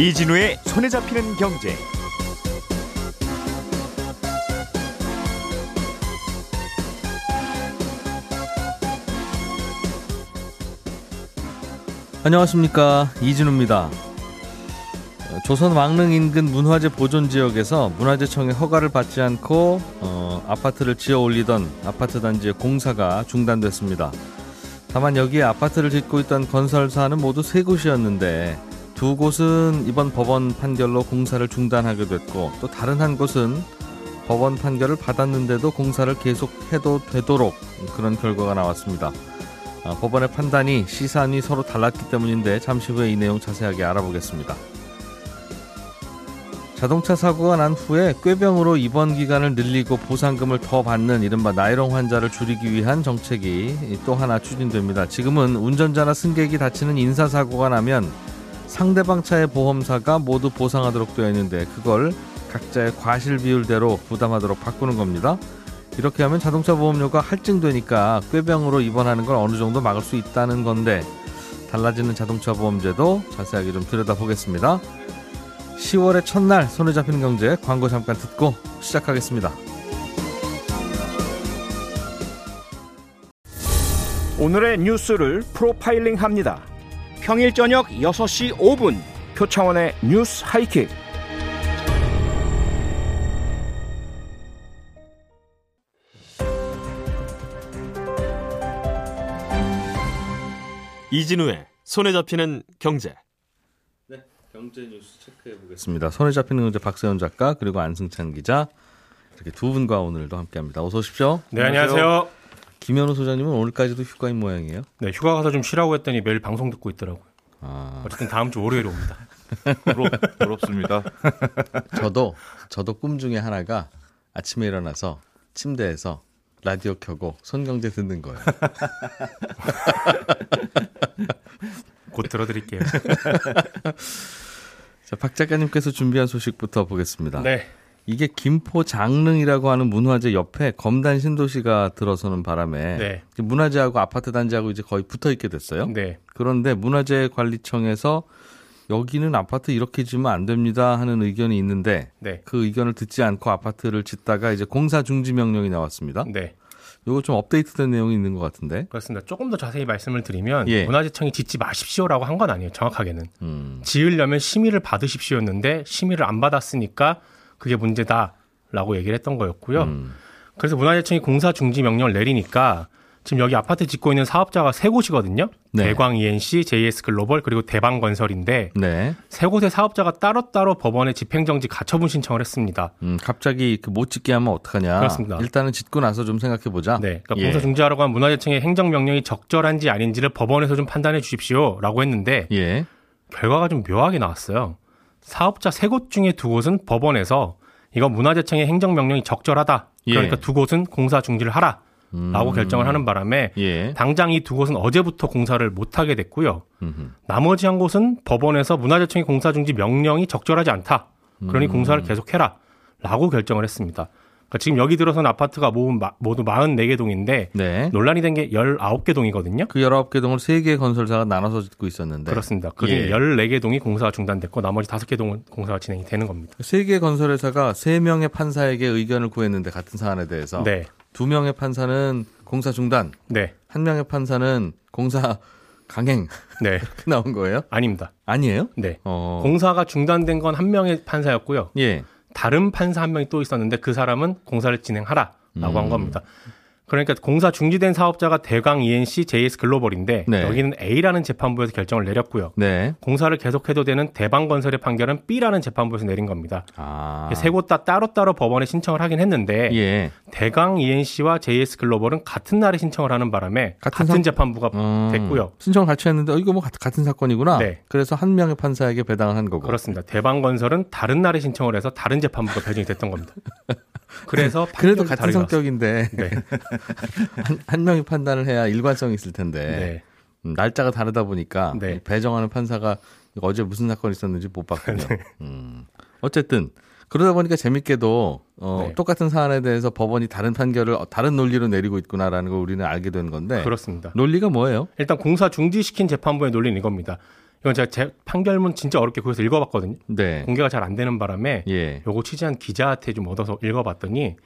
이진우의 손에 잡히는 경제. 안녕하십니까 이진우입니다. 조선 왕릉 인근 문화재 보존 지역에서 문화재청의 허가를 받지 않고 어, 아파트를 지어 올리던 아파트 단지의 공사가 중단됐습니다. 다만 여기에 아파트를 짓고 있던 건설사는 모두 세 곳이었는데 두 곳은 이번 법원 판결로 공사를 중단하게 됐고 또 다른 한 곳은 법원 판결을 받았는데도 공사를 계속해도 되도록 그런 결과가 나왔습니다. 아, 법원의 판단이 시산이 서로 달랐기 때문인데 잠시 후에 이 내용 자세하게 알아보겠습니다. 자동차 사고가 난 후에 꾀병으로 입원 기간을 늘리고 보상금을 더 받는 이른바 나이롱 환자를 줄이기 위한 정책이 또 하나 추진됩니다. 지금은 운전자나 승객이 다치는 인사사고가 나면 상대방 차의 보험사가 모두 보상하도록 되어 있는데 그걸 각자의 과실 비율대로 부담하도록 바꾸는 겁니다. 이렇게 하면 자동차 보험료가 할증되니까 꾀병으로 입원하는 걸 어느 정도 막을 수 있다는 건데 달라지는 자동차 보험제도 자세하게 좀 들여다보겠습니다. 10월의 첫날 손에 잡히는 경제 광고 잠깐 듣고 시작하겠습니다. 오늘의 뉴스를 프로파일링 합니다. 평일 저녁 6시 5분 표창원의 뉴스 하이킥. 이진우의 손에 잡히는 경제. 네, 경제 뉴스 체크해 보겠습니다. 손에 잡히는 경제 박세현 작가 그리고 안승찬 기자 이렇게 두 분과 오늘도 함께합니다. 어서 오십시오. 네, 안녕하세요. 김현우 소장님은 오늘까지도 휴가인 모양이에요. 네, 휴가 가서 좀 쉬라고 했더니 매일 방송 듣고 있더라고요. 아, 어쨌든 다음 주 월요일에 옵니다. 부럽, 부럽습니다. 저도 저도 꿈 중에 하나가 아침에 일어나서 침대에서 라디오 켜고 손경제 듣는 거예요. 곧 들어드릴게요. 자, 박 작가님께서 준비한 소식부터 보겠습니다. 네. 이게 김포 장릉이라고 하는 문화재 옆에 검단 신도시가 들어서는 바람에 네. 문화재하고 아파트 단지하고 이제 거의 붙어 있게 됐어요. 네. 그런데 문화재관리청에서 여기는 아파트 이렇게 지으면 안 됩니다 하는 의견이 있는데 네. 그 의견을 듣지 않고 아파트를 짓다가 이제 공사 중지 명령이 나왔습니다. 네. 요거 좀 업데이트된 내용이 있는 것 같은데. 그렇습니다. 조금 더 자세히 말씀을 드리면 예. 문화재청이 짓지 마십시오라고 한 건 아니에요. 정확하게는. 음. 지으려면 심의를 받으십시오였는데 심의를 안 받았으니까 그게 문제다라고 얘기를 했던 거였고요. 음. 그래서 문화재청이 공사 중지 명령을 내리니까 지금 여기 아파트 짓고 있는 사업자가 세 곳이거든요. 네. 대광 ENC, JS 글로벌 그리고 대방 건설인데 네. 세 곳의 사업자가 따로따로 법원에 집행정지 가처분 신청을 했습니다. 음, 갑자기 그 못 짓게 하면 어떡하냐. 그렇습니다. 일단은 짓고 나서 좀 생각해 보자. 네, 그러니까 예. 공사 중지하라고 한 문화재청의 행정 명령이 적절한지 아닌지를 법원에서 좀 판단해 주십시오라고 했는데 예. 결과가 좀 묘하게 나왔어요. 사업자 세 곳 중에 두 곳은 법원에서 이거 문화재청의 행정명령이 적절하다. 그러니까 예. 두 곳은 공사 중지를 하라. 라고 음. 결정을 하는 바람에 예. 당장 이 두 곳은 어제부터 공사를 못하게 됐고요. 음흠. 나머지 한 곳은 법원에서 문화재청의 공사 중지 명령이 적절하지 않다. 그러니 음. 공사를 계속해라. 라고 결정을 했습니다. 그러니까 지금 여기 들어선 아파트가 모두 마- 모두 44개 동인데 네. 논란이 된 게 19개 동이거든요. 그 19개 동을 3개의 건설사가 나눠서 짓고 있었는데. 그렇습니다. 그중에 예. 14개 동이 공사가 중단됐고 나머지 5개 동은 공사가 진행이 되는 겁니다. 3개 건설회사가 3명의 판사에게 의견을 구했는데 같은 사안에 대해서 네. 2명의 판사는 공사 중단, 네. 1명의 판사는 공사 강행 네. 이렇게 나온 거예요? 아닙니다. 아니에요? 네. 어. 공사가 중단된 건 한 명의 판사였고요. 예. 다른 판사 한 명이 또 있었는데 그 사람은 공사를 진행하라라고 음. 한 겁니다. 그러니까 공사 중지된 사업자가 대광 ENC, JS 글로벌인데 네. 여기는 A라는 재판부에서 결정을 내렸고요. 네. 공사를 계속해도 되는 대방건설의 판결은 B라는 재판부에서 내린 겁니다. 아. 세 곳 다 따로따로 법원에 신청을 하긴 했는데 예. 대강 ENC와 JS 글로벌은 같은 날에 신청을 하는 바람에 같은 같은, 사- 재판부가 음, 됐고요. 신청을 같이 했는데 어, 이거 뭐 같- 같은 사건이구나. 네. 그래서 한 명의 판사에게 배당을 한 거고. 그렇습니다. 대방건설은 다른 날에 신청을 해서 다른 재판부가 배정이 됐던 겁니다. 그래서 그래도 판결이 같은 다르게 성격인데 네. 한, 한 명이 판단을 해야 일관성이 있을 텐데 네. 음, 날짜가 다르다 보니까 네. 배정하는 판사가 어제 무슨 사건이 있었는지 못 봤군요. 음. 어쨌든 그러다 보니까 재밌게도 어, 네. 똑같은 사안에 대해서 법원이 다른 판결을 어, 다른 논리로 내리고 있구나라는 걸 우리는 알게 된 건데 그렇습니다. 논리가 뭐예요? 일단 공사 중지시킨 재판부의 논리는 이겁니다. 이건 제가 제 판결문 진짜 어렵게 거기서 읽어봤거든요. 네. 공개가 잘 안 되는 바람에 예. 요거 취재한 기자한테 좀 얻어서 읽어봤더니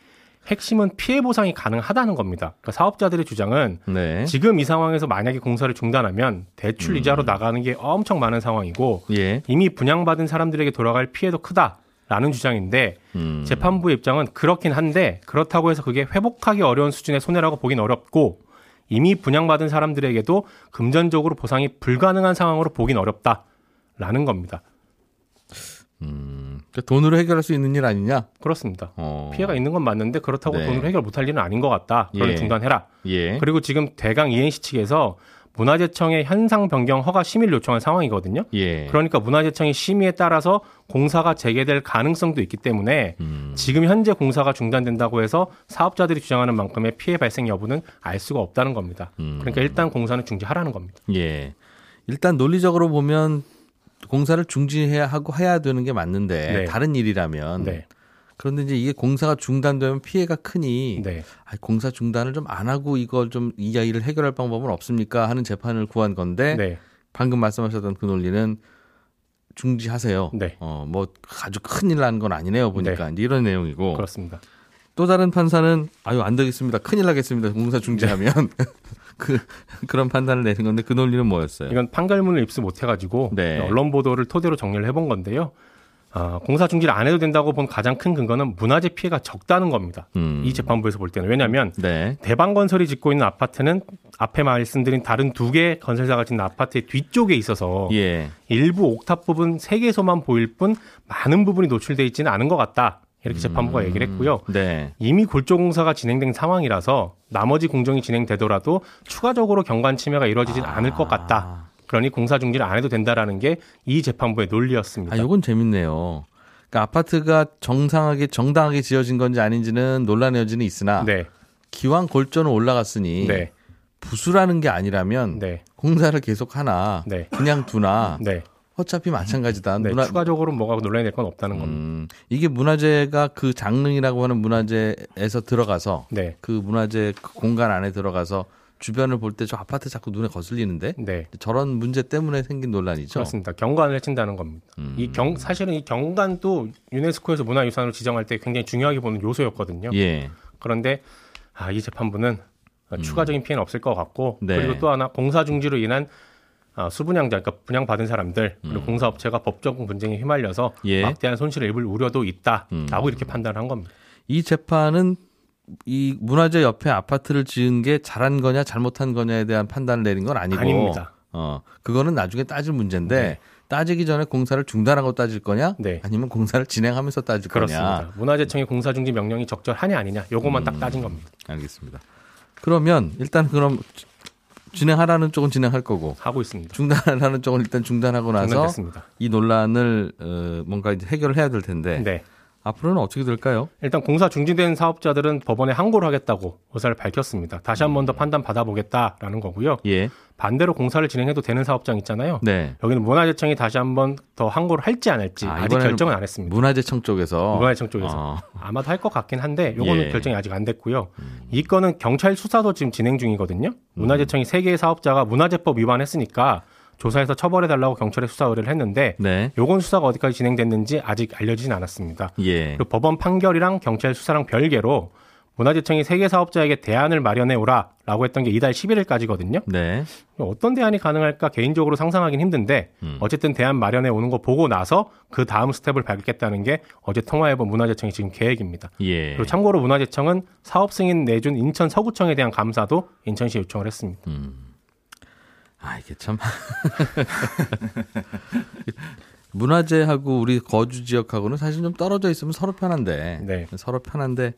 핵심은 피해 보상이 가능하다는 겁니다. 그러니까 사업자들의 주장은 네. 지금 이 상황에서 만약에 공사를 중단하면 대출 음. 이자로 나가는 게 엄청 많은 상황이고 예. 이미 분양받은 사람들에게 돌아갈 피해도 크다라는 주장인데 음. 재판부의 입장은 그렇긴 한데 그렇다고 해서 그게 회복하기 어려운 수준의 손해라고 보긴 어렵고 이미 분양받은 사람들에게도 금전적으로 보상이 불가능한 상황으로 보긴 어렵다라는 겁니다. 음. 그러니까 돈으로 해결할 수 있는 일 아니냐? 그렇습니다. 어. 피해가 있는 건 맞는데 그렇다고 네. 돈으로 해결 못할 일은 아닌 것 같다. 그러니 예. 중단해라. 예. 그리고 지금 대강 이행시 측에서 문화재청에 현상 변경 허가 심의를 요청한 상황이거든요. 예. 그러니까 문화재청이 심의에 따라서 공사가 재개될 가능성도 있기 때문에 음. 지금 현재 공사가 중단된다고 해서 사업자들이 주장하는 만큼의 피해 발생 여부는 알 수가 없다는 겁니다. 음. 그러니까 일단 공사는 중지하라는 겁니다. 예. 일단 논리적으로 보면 공사를 중지해야 하고 해야 되는 게 맞는데 네. 다른 일이라면 네. 그런데 이제 이게 공사가 중단되면 피해가 크니 네. 아, 공사 중단을 좀 안 하고 이걸 좀이 일을 해결할 방법은 없습니까 하는 재판을 구한 건데 네. 방금 말씀하셨던 그 논리는 중지하세요. 네. 어, 뭐 아주 큰일 난 건 아니네요 보니까 이제 이런 내용이고 그렇습니다. 또 다른 판사는 아유 안 되겠습니다. 큰일 나겠습니다. 공사 중지하면 그 그런 판단을 내린 건데 그 논리는 뭐였어요? 이건 판결문을 입수 못해가지고 네. 언론 보도를 토대로 정리를 해본 건데요. 아, 공사 중지를 안 해도 된다고 본 가장 큰 근거는 문화재 피해가 적다는 겁니다. 음. 이 재판부에서 볼 때는 왜냐하면 네. 대방 건설이 짓고 있는 아파트는 앞에 말씀드린 다른 두 개 건설사가 짓는 아파트의 뒤쪽에 있어서 예. 일부 옥탑 부분 세 개소만 보일 뿐 많은 부분이 노출돼 있지는 않은 것 같다. 이렇게 재판부가 얘기를 했고요. 네. 이미 골조 공사가 진행된 상황이라서 나머지 공정이 진행되더라도 추가적으로 경관 침해가 이루어지진 않을 것 같다. 그러니 공사 중지를 안 해도 된다라는 게 이 재판부의 논리였습니다. 아, 요건 재밌네요. 그러니까 아파트가 정상하게 정당하게 지어진 건지 아닌지는 논란의 여지는 있으나 네, 기왕 골조는 올라갔으니 네, 부수라는 게 아니라면 네, 공사를 계속 하나 네, 그냥 두나 네. 어차피 마찬가지다. 네, 문화- 추가적으로 뭐가 논란이 될 건 없다는 겁니다. 음, 이게 문화재가 그 장릉이라고 하는 문화재에서 들어가서 네, 그 문화재 그 공간 안에 들어가서 주변을 볼 때 저 아파트 자꾸 눈에 거슬리는데 네. 저런 문제 때문에 생긴 논란이죠. 그렇습니다. 경관을 해친다는 겁니다. 음. 이 경, 사실은 이 경관도 유네스코에서 문화유산으로 지정할 때 굉장히 중요하게 보는 요소였거든요. 예. 그런데 아, 이 재판부는 추가적인 피해는 없을 것 같고 네. 그리고 또 하나 공사 중지로 인한 아, 수분양자, 그러니까 분양받은 사람들 그리고 공사업체가 법적 분쟁에 휘말려서 음. 예. 막대한 손실을 입을 우려도 있다라고 음. 이렇게 판단을 한 겁니다. 이 재판은 이 문화재 옆에 아파트를 지은 게 잘한 거냐 잘못한 거냐에 대한 판단을 내린 건 아니고 아닙니다. 어 그거는 나중에 따질 문제인데 네. 따지기 전에 공사를 중단하고 따질 거냐 네. 아니면 공사를 진행하면서 따질 그렇습니다. 거냐 문화재청의 공사 중지 명령이 적절하냐 아니냐 요것만 음. 딱 따진 겁니다. 알겠습니다. 그러면 일단 그럼 진행하라는 쪽은 진행할 거고 하고 있습니다. 중단하라는 쪽은 일단 중단하고 나서 중단됐습니다. 이 논란을 어, 뭔가 이제 해결을 해야 될 텐데 네. 앞으로는 어떻게 될까요? 일단 공사 중지된 사업자들은 법원에 항고를 하겠다고 의사를 밝혔습니다. 다시 한 음. 번더 판단 받아보겠다라는 거고요. 예, 반대로 공사를 진행해도 되는 사업장 있잖아요. 네. 여기는 문화재청이 다시 한 번 더 항고를 할지 안 할지 아, 아, 직 결정은 안 했습니다. 문화재청 쪽에서 문화재청 쪽에서 어, 아마도 할 것 같긴 한데 요거는 예. 결정이 아직 안 됐고요. 이 건은 경찰 수사도 지금 진행 중이거든요. 문화재청이 세 개의 사업자가 문화재법 위반했으니까 조사해서 처벌해 달라고 경찰에 수사 의뢰를 했는데 네, 요건 수사가 어디까지 진행됐는지 아직 알려지진 않았습니다. 예, 그리고 법원 판결이랑 경찰 수사랑 별개로 문화재청이 세계 사업자에게 대안을 마련해 오라라고 했던 게 이달 11일까지거든요. 네, 어떤 대안이 가능할까 개인적으로 상상하긴 힘든데 음. 어쨌든 대안 마련해 오는 거 보고 나서 그 다음 스텝을 밟겠다는 게 어제 통화해본 문화재청이 지금 계획입니다. 예. 그리고 참고로 문화재청은 사업 승인 내준 인천 서구청에 대한 감사도 인천시에 요청을 했습니다. 아 이게 참 문화재하고 우리 거주 지역하고는 사실 좀 떨어져 있으면 서로 편한데 네. 서로 편한데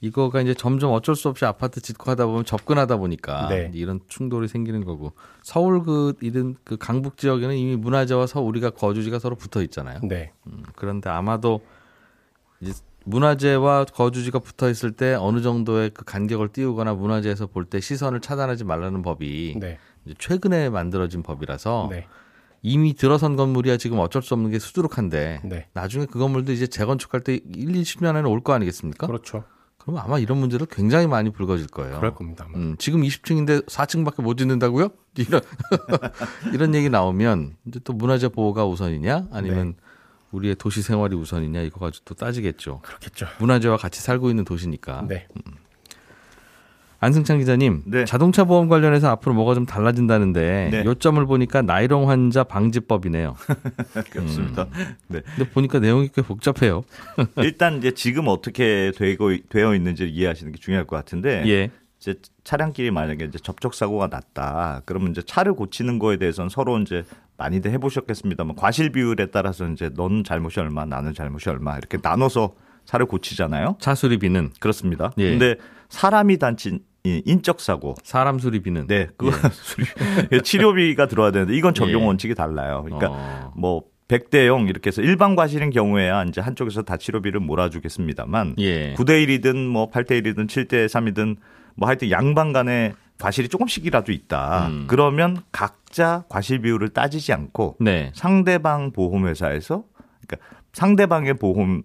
이거가 이제 점점 어쩔 수 없이 아파트 짓고 하다 보면 접근하다 보니까 네. 이런 충돌이 생기는 거고 서울 그 이런 그 강북 지역에는 이미 문화재와 서 우리가 거주지가 서로 붙어 있잖아요. 네. 음, 그런데 아마도 이제 문화재와 거주지가 붙어 있을 때 어느 정도의 그 간격을 띄우거나 문화재에서 볼 때 시선을 차단하지 말라는 법이 네. 최근에 만들어진 법이라서 네. 이미 들어선 건물이야 지금 어쩔 수 없는 게 수두룩한데 네. 나중에 그 건물도 이제 재건축할 때 1, 20년에는 올거 아니겠습니까? 그렇죠. 그럼 아마 이런 문제도 굉장히 많이 불거질 거예요. 그럴 겁니다. 음, 지금 20층인데 4층밖에 못 짓는다고요? 이런 이런 얘기 나오면 이제 또 문화재 보호가 우선이냐 아니면 네. 우리의 도시 생활이 우선이냐 이거 가지고 또 따지겠죠. 그렇겠죠. 문화재와 같이 살고 있는 도시니까. 네. 안승찬 기자님, 네. 자동차 보험 관련해서 앞으로 뭐가 좀 달라진다는데 네. 요점을 보니까 나이롱 환자 방지법이네요. 그렇습니다. 네. 근데 보니까 내용이 꽤 복잡해요. 일단 이제 지금 어떻게 되고 되어 있는지 이해하시는 게 중요할 것 같은데 예. 이제 차량끼리 만약에 이제 접촉 사고가 났다. 그러면 이제 차를 고치는 거에 대해서는 서로 이제 많이들 해보셨겠습니다만 과실 비율에 따라서 이제 넌 잘못이 얼마, 나는 잘못이 얼마 이렇게 나눠서 차를 고치잖아요. 차 수리비는 그렇습니다. 예. 근데 사람이 다친 이 인적 사고, 사람 수리비는 네, 그 수리 치료비가 들어야 되는데 이건 적용 예. 원칙이 달라요. 그러니까 어. 뭐 100대 0 이렇게 해서 일반 과실인 경우에야 이제 한쪽에서 다 치료비를 몰아주겠습니다만 예. 9대 1이든 뭐 8대 1이든 7대 3이든 뭐 하여튼 양방 간에 과실이 조금씩이라도 있다. 음. 그러면 각자 과실 비율을 따지지 않고 네. 상대방 보험회사에서 그러니까 상대방의 보험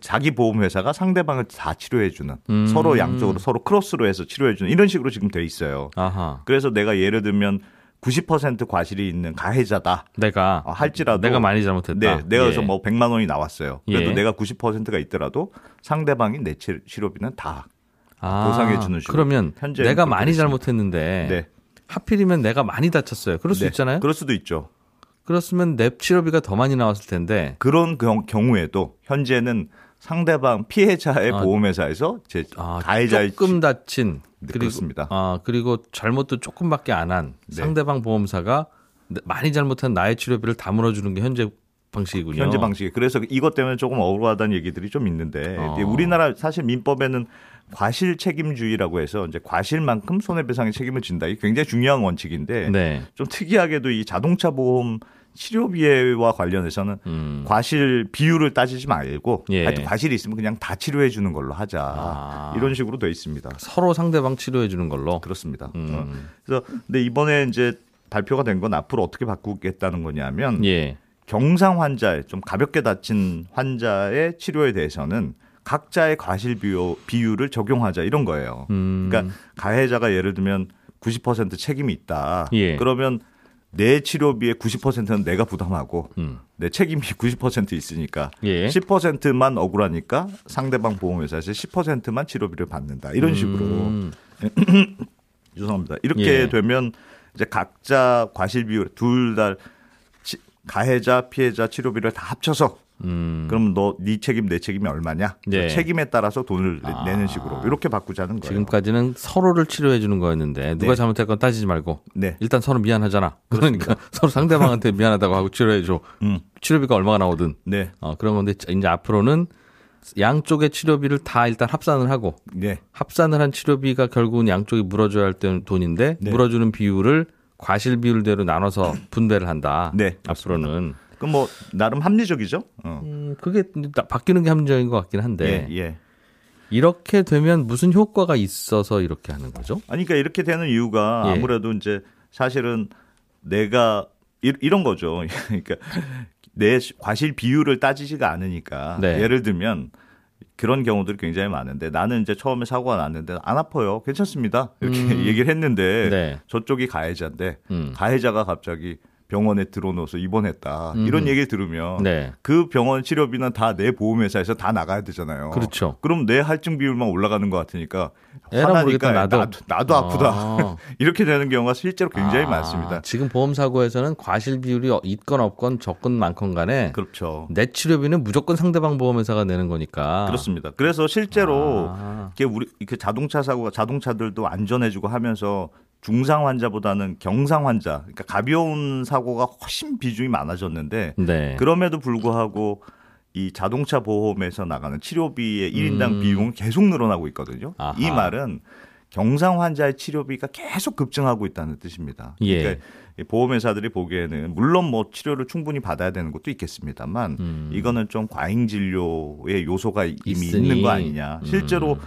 자기 보험회사가 상대방을 다 치료해주는 음. 서로 양쪽으로 서로 크로스로 해서 치료해주는 이런 식으로 지금 돼 있어요. 아하. 그래서 내가 예를 들면 90% 과실이 있는 가해자다 내가 어, 할지라도 내가 많이 잘못했다. 네, 내가 그래서 예. 뭐 100만 원이 나왔어요. 그래도 예. 내가 90%가 있더라도 상대방이 내 치- 치료비는 다 아, 보상해 주는 식으로. 그러면 현재는 내가 많이 있습니다. 잘못했는데 네. 하필이면 내가 많이 다쳤어요. 그럴 수 네, 있잖아요. 그럴 수도 있죠. 그렇으면 내 치료비가 더 많이 나왔을 텐데 그런 경, 경우에도 현재는 상대방 피해자의 아. 보험회사에서 제 아, 가해자의 조금 다친 네, 그리고 그렇습니다. 아 그리고 잘못도 조금밖에 안한 네. 상대방 보험사가 많이 잘못한 나의 치료비를 다 물어주는 게 현재 방식이군요. 현재 방식이 그래서 이것 때문에 조금 억울하다는 얘기들이 좀 있는데 어. 우리나라 사실 민법에는 과실 책임주의라고 해서 이제 과실만큼 손해배상의 책임을 진다. 이게 굉장히 중요한 원칙인데 네. 좀 특이하게도 이 자동차 보험 치료비와 관련해서는 음. 과실 비율을 따지지 말고 예. 하여튼 과실이 있으면 그냥 다 치료해 주는 걸로 하자 아. 이런 식으로 돼 있습니다. 서로 상대방 치료해 주는 걸로. 그렇습니다. 음. 어. 그래서 근데 이번에 이제 발표가 된 건 앞으로 어떻게 바꾸겠다는 거냐면 예. 경상 환자의 좀 가볍게 다친 환자의 치료에 대해서는 각자의 과실 비율, 비율을 적용하자 이런 거예요. 음. 그러니까 가해자가 예를 들면 90% 책임이 있다. 예. 그러면 내 치료비의 90%는 내가 부담하고 음. 내 책임이 90% 있으니까 예. 10%만 억울하니까 상대방 보험회사에서 10%만 치료비를 받는다. 이런 식으로 음. 죄송합니다. 이렇게 예. 되면 이제 각자 과실 비율 둘 다 가해자 피해자 치료비를 다 합쳐서 음. 그럼 너 네 책임 내 책임이 얼마냐? 네. 책임에 따라서 돈을 내- 아. 내는 식으로 이렇게 바꾸자는 거예요. 지금까지는 서로를 치료해 주는 거였는데 누가 네. 잘못했건 따지지 말고 네. 일단 서로 미안하잖아. 그러니까 서로 상대방한테 미안하다고 하고 치료해 줘. 음. 치료비가 얼마가 나오든 네. 어, 그런 건데 이제 앞으로는 양쪽의 치료비를 다 일단 합산을 하고 네. 합산을 한 치료비가 결국은 양쪽이 물어줘야 할 때- 돈인데 네. 물어주는 비율을 과실 비율대로 나눠서 분배를 한다. 네, 앞으로는 그럼 뭐 나름 합리적이죠. 어. 음, 그게 나- 바뀌는 게 합리적인 것 같긴 한데 예, 예. 이렇게 되면 무슨 효과가 있어서 이렇게 하는 거죠? 아니 그러니까 이렇게 되는 이유가 예. 아무래도 이제 사실은 내가 이, 이런 거죠. 그러니까 내 과실 비율을 따지지가 않으니까 네. 예를 들면 그런 경우들이 굉장히 많은데 나는 이제 처음에 사고가 났는데 안 아파요. 괜찮습니다. 이렇게 음. 얘기를 했는데 네. 저쪽이 가해자인데 음. 가해자가 갑자기 병원에 들어놓아서 입원했다. 음. 이런 얘기를 들으면 네. 그 병원 치료비는 다 내 보험회사에서 다 나가야 되잖아요. 그렇죠. 그럼 내 할증 비율만 올라가는 것 같으니까 화나니까 나도 나도, 아프다. 아. 이렇게 되는 경우가 실제로 굉장히 아, 많습니다. 지금 보험 사고에서는 과실 비율이 있건 없건 적건 많건 간에 그렇죠. 내 치료비는 무조건 상대방 보험회사가 내는 거니까. 그렇습니다. 그래서 실제로 아. 이게 우리 그 자동차 사고가 자동차들도 안전해지고 하면서 중상 환자보다는 경상 환자, 그러니까 가벼운 사고가 훨씬 비중이 많아졌는데 네. 그럼에도 불구하고 이 자동차 보험에서 나가는 치료비의 1인당 음. 비용은 계속 늘어나고 있거든요. 아하. 이 말은 경상 환자의 치료비가 계속 급증하고 있다는 뜻입니다. 예. 그러니까 이 보험회사들이 보기에는 물론 뭐 치료를 충분히 받아야 되는 것도 있겠습니다만 음. 이거는 좀 과잉 진료의 요소가 이미 있으니. 있는 거 아니냐. 실제로 음.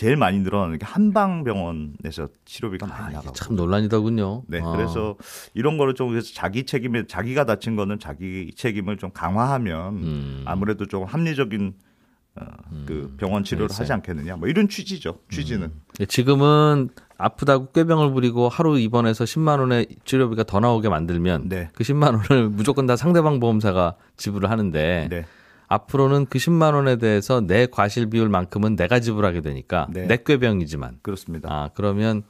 제일 많이 늘어나는 게 한방병원에서 치료비가 많이 아, 이게 나가고. 참 논란이더군요. 네, 아. 그래서 이런 거를 좀 그래서 자기 책임에 자기가 다친 거는 자기 책임을 좀 강화하면 음. 아무래도 좀 합리적인 어, 그 병원 치료를 알겠어요. 하지 않겠느냐. 뭐 이런 취지죠. 취지는. 예, 지금은 아프다고 꾀병을 부리고 하루 입원해서 10만 원의 치료비가 더 나오게 만들면 네. 그 10만 원을 무조건 다 상대방 보험사가 지불을 하는데 네. 앞으로는 그 10만 원에 대해서 내 과실 비율만큼은 내가 지불하게 되니까 네. 내 꾀병이지만 그렇습니다. 아 그러면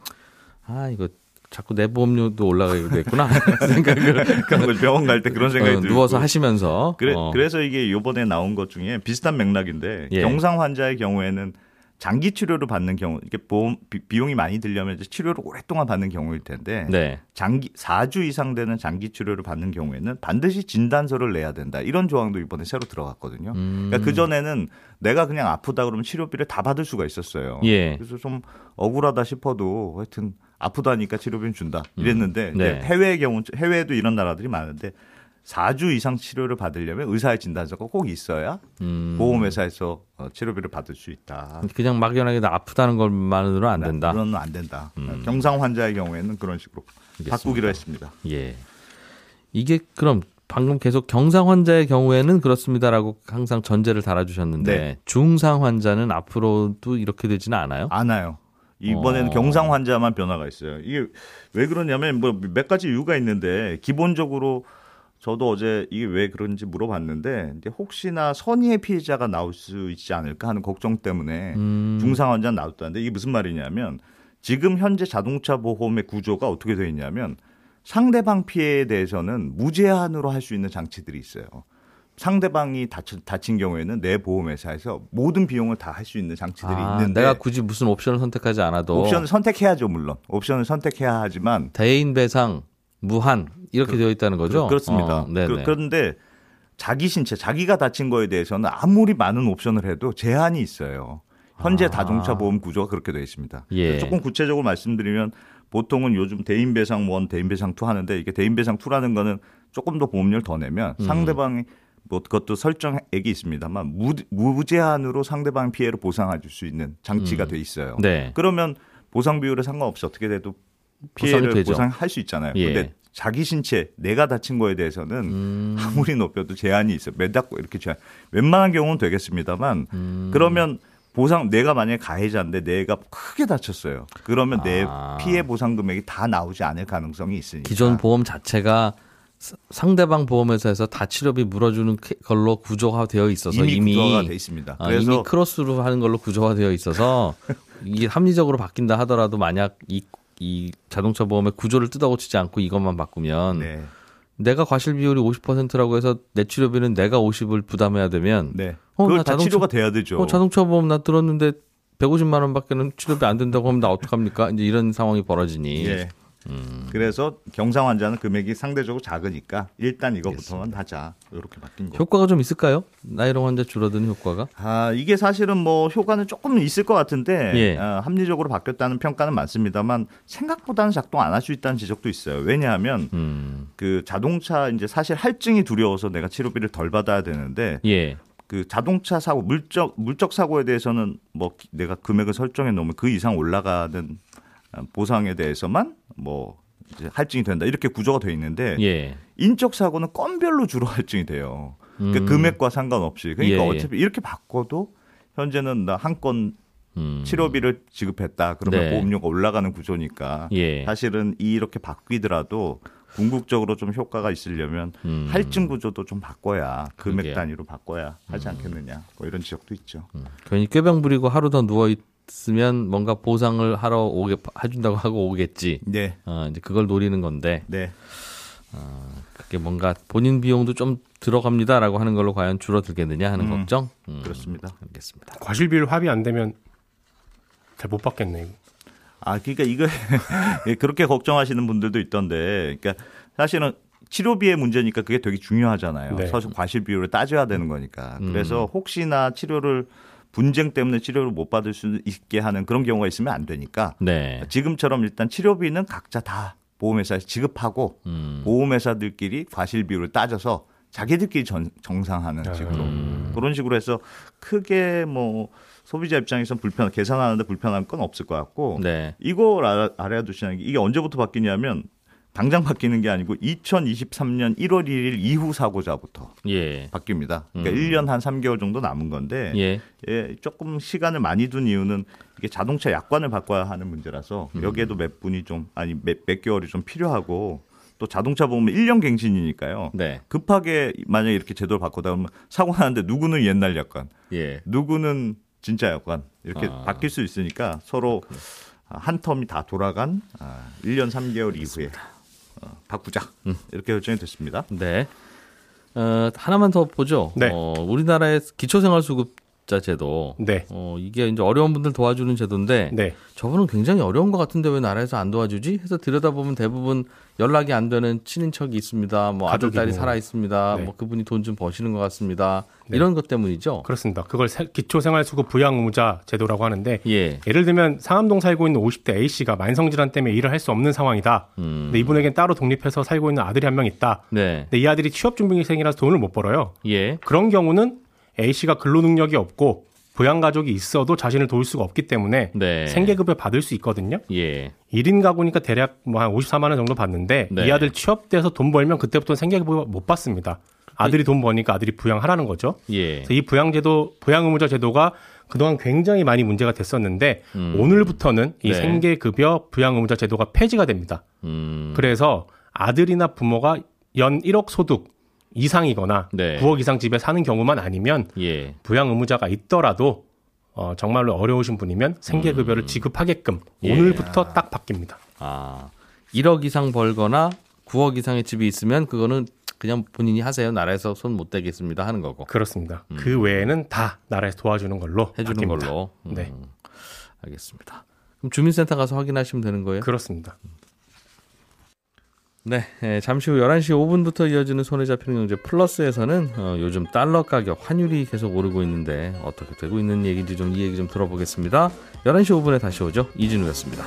아 이거 자꾸 내 보험료도 올라가겠구나 생각을 그러니까 병원 갈 때 그런 생각이 어, 들고 누워서 하시면서 그래, 어, 그래서 이게 요번에 나온 것 중에 비슷한 맥락인데 예. 경상 환자의 경우에는 장기 치료를 받는 경우 이게 보험 비, 비용이 많이 들려면 이제 치료를 오랫동안 받는 경우일 텐데 네. 장기 4주 이상 되는 장기 치료를 받는 경우에는 반드시 진단서를 내야 된다. 이런 조항도 이번에 새로 들어갔거든요. 음. 그러니까 그 전에는 내가 그냥 아프다 그러면 치료비를 다 받을 수가 있었어요. 예. 그래서 좀 억울하다 싶어도 하여튼 아프다니까 치료비는 준다. 이랬는데 네. 이제 해외의 경우 해외에도 이런 나라들이 많은데 4주 이상 치료를 받으려면 의사의 진단서가 꼭 있어야 음. 보험회사에서 어, 치료비를 받을 수 있다. 그냥 막연하게 나 아프다는 것만으로는 안 된다. 음. 그건 안 된다. 경상 환자의 경우에는 그런 식으로 알겠습니다. 바꾸기로 했습니다. 예. 이게 그럼 방금 계속 경상 환자의 경우에는 그렇습니다라고 항상 전제를 달아주셨는데 네. 중상 환자는 앞으로도 이렇게 되지는 않아요? 않아요. 이번에는 어. 경상 환자만 변화가 있어요. 이게 왜 그러냐면 뭐 몇 가지 이유가 있는데 기본적으로 저도 어제 이게 왜 그런지 물어봤는데 혹시나 선의의 피해자가 나올 수 있지 않을까 하는 걱정 때문에 음. 중상 환자 나왔다는데 이게 무슨 말이냐면 지금 현재 자동차 보험의 구조가 어떻게 되어 있냐면 상대방 피해에 대해서는 무제한으로 할 수 있는 장치들이 있어요. 상대방이 다친, 다친 경우에는 내 보험회사에서 모든 비용을 다 할 수 있는 장치들이 아, 있는데 내가 굳이 무슨 옵션을 선택하지 않아도 옵션을 선택해야죠 물론 옵션을 선택해야 하지만 대인 배상 무한 이렇게 되어 있다는 거죠? 그, 렇습니다 어. 그, 런데 자기 신체 자기가 다친 거에 대해서는 아무리 많은 옵션을 해도 제한이 있어요. 현재 아. 자동차 보험 구조가 그렇게 되어 있습니다. 예. 조금 구체적으로 말씀드리면 보통은 요즘 대인배상 1, 대인배상 2 하는데 이게 대인배상 2라는 거는 조금 더 보험료를 더 내면 음. 상대방이 뭐 그것도 설정액이 있습니다만 무, 무제한으로 상대방 피해를 보상해 줄 수 있는 장치가 돼 있어요. 네. 그러면 보상 비율에 상관없이 어떻게 돼도 피해를. 보상할 수 있잖아요. 예. 근데 자기 신체 내가 다친 거에 대해서는 음. 아무리 높여도 제한이 있어요. 매닫고 이렇게 제한. 웬만한 경우는 되겠습니다만 음. 그러면 보상 내가 만약에 가해자인데 내가 크게 다쳤어요. 그러면 내 아. 피해 보상 금액이 다 나오지 않을 가능성이 있으니까. 기존 보험 자체가 사- 상대방 보험회사에서 다 치료비 물어주는 케- 걸로 구조가 되어 있어서 이미, 이미, 구조가 돼 있습니다. 아, 그래서 이미 크로스로 하는 걸로 구조가 되어 있어서 이게 합리적으로 바뀐다 하더라도 만약 이, 이 자동차 보험의 구조를 뜯어고치지 않고 이것만 바꾸면 네. 내가 과실 비율이 50%라고 해서 내 치료비는 내가 50을 부담해야 되면 네. 어, 그걸 나다 자동차- 치료가 돼야 되죠. 어, 자동차 보험 나 들었는데 150만 원밖에는 치료비 안 된다고 하면 나 어떡합니까? 이제 이런 상황이 벌어지니 예. 음. 그래서 경상 환자는 금액이 상대적으로 작으니까 일단 이거부터만 하자. 이렇게 바뀐 거. 효과가 좀 있을까요? 나이롱 환자 줄어드는 효과가? 아, 이게 사실은 뭐 효과는 조금 있을 것 같은데 예. 어, 합리적으로 바뀌었다는 평가는 많습니다만 생각보다는 작동 안 할 수 있다는 지적도 있어요. 왜냐하면 음. 그 자동차 이제 사실 할증이 두려워서 내가 치료비를 덜 받아야 되는데 예. 그 자동차 사고 물적 물적 사고에 대해서는 뭐 기- 내가 금액을 설정해 놓으면 그 이상 올라가는 어, 보상에 대해서만 뭐 이제 할증이 된다 이렇게 구조가 돼 있는데 예. 인적 사고는 건별로 주로 할증이 돼요. 그러니까 음. 금액과 상관없이 그러니까 예, 예. 어차피 이렇게 바꿔도 현재는 나 한건 음. 치료비를 지급했다 그러면 네. 보험료가 올라가는 구조니까 예. 사실은 이렇게 바뀌더라도 궁극적으로 좀 효과가 있으려면 음. 할증 구조도 좀 바꿔야 금액 그러게. 음. 단위로 바꿔야 하지 않겠느냐 뭐 이런 지적도 있죠. 괜히 꾀병 부리고 하루 더 누워 있으면 뭔가 보상을 하러 오게 해준다고 하고 오겠지. 네, 어, 이제 그걸 노리는 건데 네, 그게 뭔가 본인 비용도 좀 들어갑니다라고 하는 걸로 과연 줄어들겠느냐 하는 음. 걱정. 음, 그렇습니다. 알겠습니다. 과실 비율 합의 안 되면 잘 못 받겠네. 이거. 아, 그러니까 이거 예, 그렇게 걱정하시는 분들도 있던데, 그러니까 사실은 치료비의 문제니까 그게 되게 중요하잖아요. 네. 사실 과실 비율을 따져야 되는 거니까. 음. 그래서 혹시나 치료를 분쟁 때문에 치료를 못 받을 수 있게 하는 그런 경우가 있으면 안 되니까 네. 지금처럼 일단 치료비는 각자 다 보험회사에서 지급하고 음. 보험회사들끼리 과실 비율을 따져서 자기들끼리 전- 정상하는 아. 식으로 음. 그런 식으로 해서 크게 뭐 소비자 입장에서 불편 계산하는데 불편한 건 없을 것 같고 네. 이걸 알아, 알아야 두시는 게 이게 언제부터 바뀌냐면 당장 바뀌는 게 아니고 2023년 1월 1일 이후 사고자부터 예. 바뀝니다. 그러니까 음. 1년 한 3개월 정도 남은 건데 예. 예, 조금 시간을 많이 둔 이유는 이게 자동차 약관을 바꿔야 하는 문제라서 음. 여기에도 몇 분이 좀 아니 몇, 몇 개월이 좀 필요하고 또 자동차 보면 1년 갱신이니까요. 네. 급하게 만약에 이렇게 제도를 바꾸다 보면 사고 나는데 누구는 옛날 약관, 예. 누구는 진짜 약관 이렇게 아. 바뀔 수 있으니까 서로 한 텀이 다 돌아간 아, 1년 3개월 이후에 어, 바꾸자 음. 이렇게 결정이 됐습니다. 네. 어, 하나만 더 보죠. 네. 어, 우리나라의 기초생활수급 자 제도. 네. 어, 이게 이제 어려운 분들 도와주는 제도인데 네. 저분은 굉장히 어려운 것 같은데 왜 나라에서 안 도와주지? 해서 들여다보면 대부분 연락이 안 되는 친인척이 있습니다. 뭐 아들. 딸이 살아 있습니다. 네. 뭐 그분이 돈 좀 버시는 것 같습니다. 네. 이런 것 때문이죠. 그렇습니다. 그걸 세- 기초생활수급 부양의무자 제도라고 하는데 예. 예를 들면 상암동 살고 있는 50대 A 씨가 만성 질환 때문에 일을 할 수 없는 상황이다. 음. 근데 이분에겐 따로 독립해서 살고 있는 아들이 한 명 있다. 네. 근데 이 아들이 취업 준비생이라서 돈을 못 벌어요. 예. 그런 경우는 A 씨가 근로 능력이 없고 부양 가족이 있어도 자신을 도울 수가 없기 때문에 네. 생계급여 받을 수 있거든요. 예. 1인 가구니까 대략 뭐 한 54만 원 정도 받는데 네. 이 아들 취업돼서 돈 벌면 그때부터 생계급여 못 받습니다. 아들이 돈 버니까 아들이 부양하라는 거죠. 예. 그래서 이 부양제도 부양의무자 제도가 그동안 굉장히 많이 문제가 됐었는데 음. 오늘부터는 이 네. 생계급여 부양의무자 제도가 폐지가 됩니다. 음. 그래서 아들이나 부모가 연 1억 소득 이상이거나 네. 9억 이상 집에 사는 경우만 아니면 예. 부양 의무자가 있더라도 어, 정말로 어려우신 분이면 생계급여를 지급하게끔 음. 예. 오늘부터 딱 바뀝니다. 아, 1억 이상 벌거나 9억 이상의 집이 있으면 그거는 그냥 본인이 하세요. 나라에서 손 못 대겠습니다 하는 거고. 그렇습니다. 그 외에는 다 나라에서 도와주는 걸로 음. 해주는 바뀝니다. 걸로. 음, 네. 알겠습니다. 그럼 주민센터 가서 확인하시면 되는 거예요? 그렇습니다. 네, 예, 잠시 후 11시 5분부터 이어지는 손에 잡히는 경제 플러스에서는 어, 요즘 달러 가격, 환율이 계속 오르고 있는데 어떻게 되고 있는 얘기인지 좀 이 얘기 좀 들어보겠습니다. 11시 5분에 다시 오죠. 이진우였습니다.